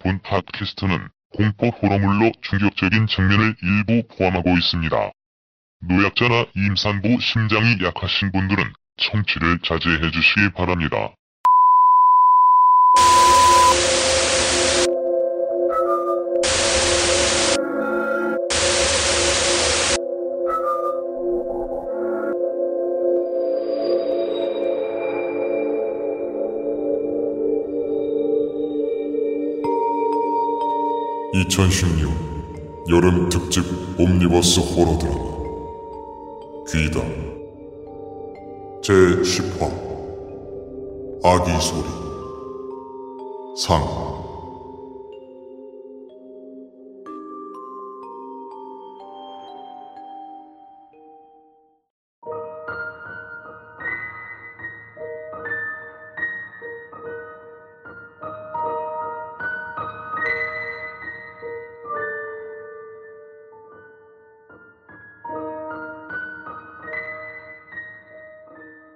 본 팟캐스트는 공포 호러물로 충격적인 장면을 일부 포함하고 있습니다. 노약자나 임산부 심장이 약하신 분들은 청취를 자제해 주시기 바랍니다. (2016) 여름 특집 옴니버스 호러 드라마. 귀다 제10화. 아기 소리. 상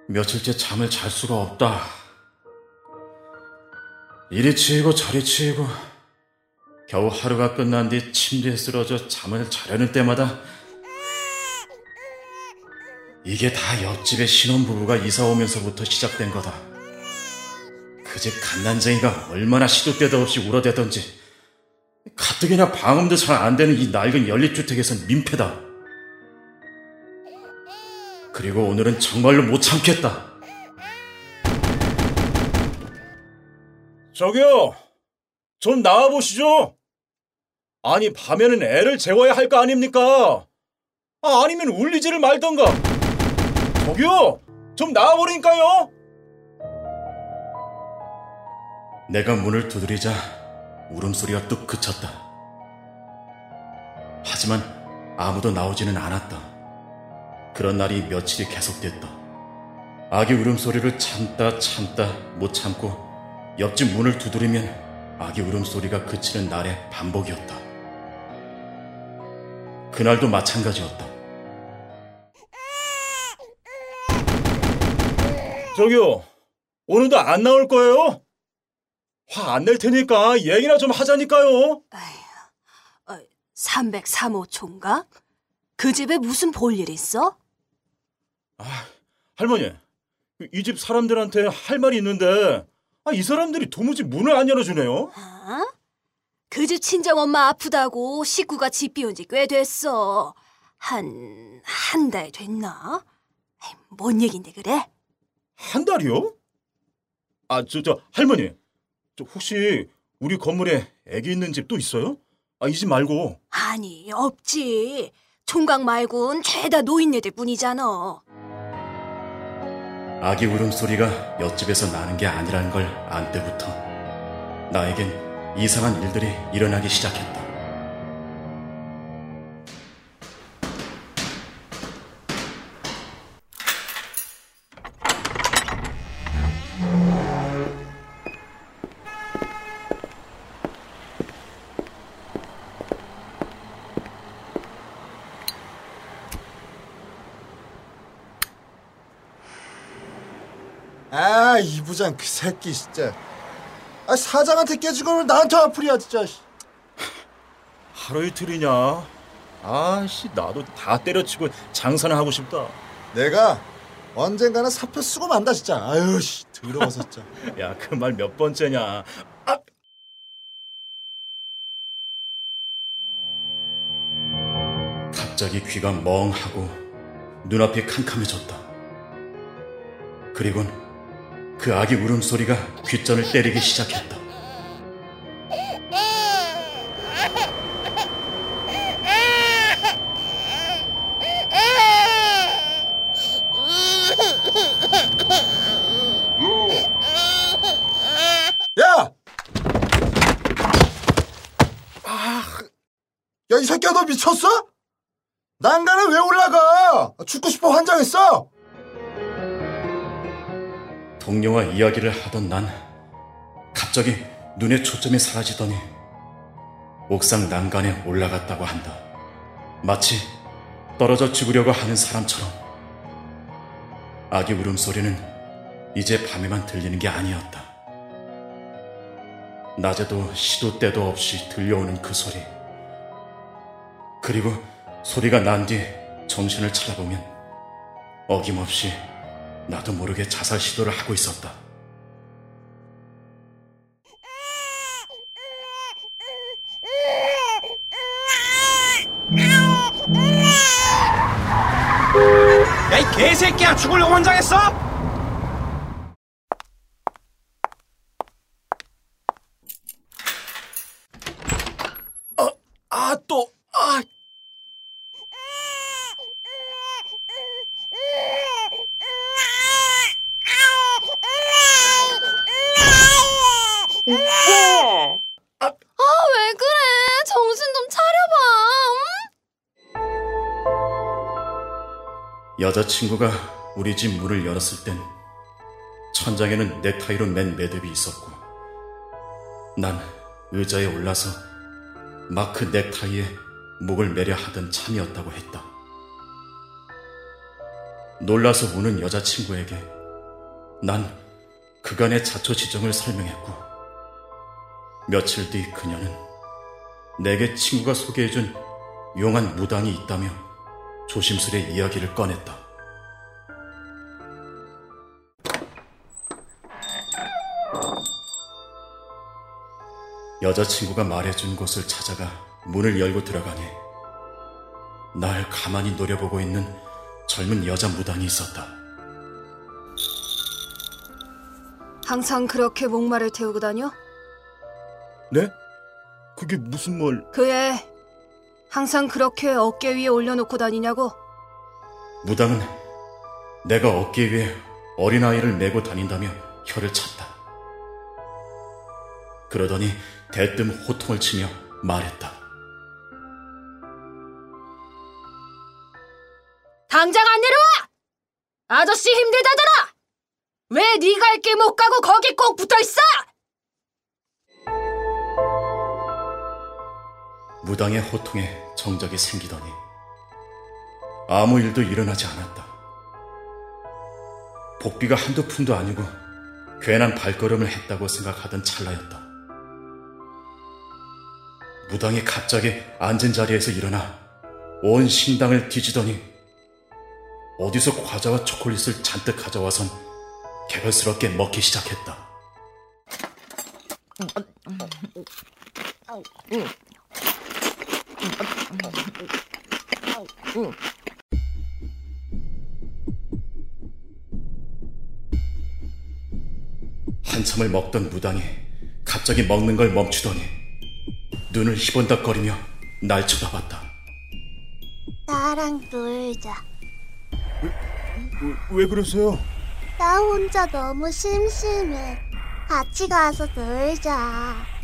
며칠째 잠을 잘 수가 없다. 이리 치이고 저리 치이고 겨우 하루가 끝난 뒤 침대에 쓰러져 잠을 자려는 때마다 이게 다 옆집의 신혼부부가 이사 오면서부터 시작된 거다. 그 집 갓난쟁이가 얼마나 시도 때도 없이 울어대던지 가뜩이나 방음도 잘 안 되는 이 낡은 연립주택에선 민폐다. 그리고 오늘은 정말로 못 참겠다. 저기요, 좀 나와보시죠. 아니, 밤에는 애를 재워야 할 거 아닙니까? 아, 아니면 울리지를 말던가. 저기요, 좀 나와보라니까요. 내가 문을 두드리자 울음소리가 뚝 그쳤다. 하지만 아무도 나오지는 않았다. 그런 날이 며칠이 계속됐다. 아기 울음소리를 참다 참다 못 참고 옆집 문을 두드리면 아기 울음소리가 그치는 날의 반복이었다. 그날도 마찬가지였다. 저기요, 오늘도 안 나올 거예요? 화 안 낼 테니까 얘기나 좀 하자니까요. 어, 303호 총각? 그 집에 무슨 볼일 있어? 아, 할머니, 이 집 사람들한테 할 말이 있는데, 아, 이 사람들이 도무지 문을 안 열어주네요. 아? 그 집 친정 엄마 아프다고 식구가 집 비운 지 꽤 됐어. 한, 한 달 됐나? 뭔 얘긴데 그래? 한 달이요? 아, 저, 저, 할머니, 저 혹시 우리 건물에 애기 있는 집 또 있어요? 아, 이 집 말고. 아니, 없지. 총각 말곤 죄다 노인네들 뿐이잖아. 아기 울음소리가 옆집에서 나는 게 아니라는 걸 안 때부터 나에겐 이상한 일들이 일어나기 시작했다. 아, 이 부장 그 새끼 진짜. 아, 사장한테 깨지고 왜 나한테 화풀이야 진짜. 하루 이틀이냐? 아씨, 나도 다 때려치고 장사나 하고 싶다. 내가 언젠가는 사표 쓰고 만다 진짜. 아유 씨, 더러워서 진짜. 야, 그 말 몇 번째냐? 아, 갑자기 귀가 멍하고 눈앞이 캄캄해졌다. 그리곤 그 아기 울음소리가 귓전을 때리기 시작했다. 야! 아, 야, 이 새끼야, 너 미쳤어? 난간에 왜 올라가? 죽고 싶어 환장했어? 동료와 이야기를 하던 난 갑자기 눈의 초점이 사라지더니 옥상 난간에 올라갔다고 한다. 마치 떨어져 죽으려고 하는 사람처럼 아기 울음소리는 이제 밤에만 들리는 게 아니었다. 낮에도 시도 때도 없이 들려오는 그 소리. 그리고 소리가 난 뒤 정신을 차려보면 어김없이 나도 모르게 자살 시도를 하고 있었다. 야 이 개새끼야 죽으려고 환장했어? 여자친구가 우리 집 문을 열었을 땐 천장에는 넥타이로 맨 매듭이 있었고 난 의자에 올라서 막그 넥타이에 목을 매려 하던 참이었다고 했다. 놀라서 우는 여자친구에게 난 그간의 자초 지정을 설명했고 며칠 뒤 그녀는 내게 친구가 소개해준 용한 무당이 있다며 조심스레 이야기를 꺼냈다. 여자친구가 말해준 곳을 찾아가 문을 열고 들어가니 날 가만히 노려보고 있는 젊은 여자 무당이 있었다. 항상 그렇게 목마를 태우고 다녀? 네? 그게 무슨 말? 그애 항상 그렇게 어깨 위에 올려놓고 다니냐고? 무당은 내가 어깨 위에 어린아이를 메고 다닌다며 혀를 찼다. 그러더니 대뜸 호통을 치며 말했다. 당장 안 내려와! 아저씨 힘들다더라! 왜 네가 할 길 못 가고 거기 꼭 붙어 있어! 무당의 호통에 정적이 생기더니 아무 일도 일어나지 않았다. 복비가 한두 푼도 아니고 괜한 발걸음을 했다고 생각하던 찰나였다. 무당이 갑자기 앉은 자리에서 일어나 온 신당을 뒤지더니 어디서 과자와 초콜릿을 잔뜩 가져와선 개걸스럽게 먹기 시작했다. 한참을 먹던 무당이 갑자기 먹는 걸 멈추더니 눈을 희번덕거리며 날 쳐다봤다. 나랑 놀자. 왜 그러세요? 나 혼자 너무 심심해. 같이 가서 놀자.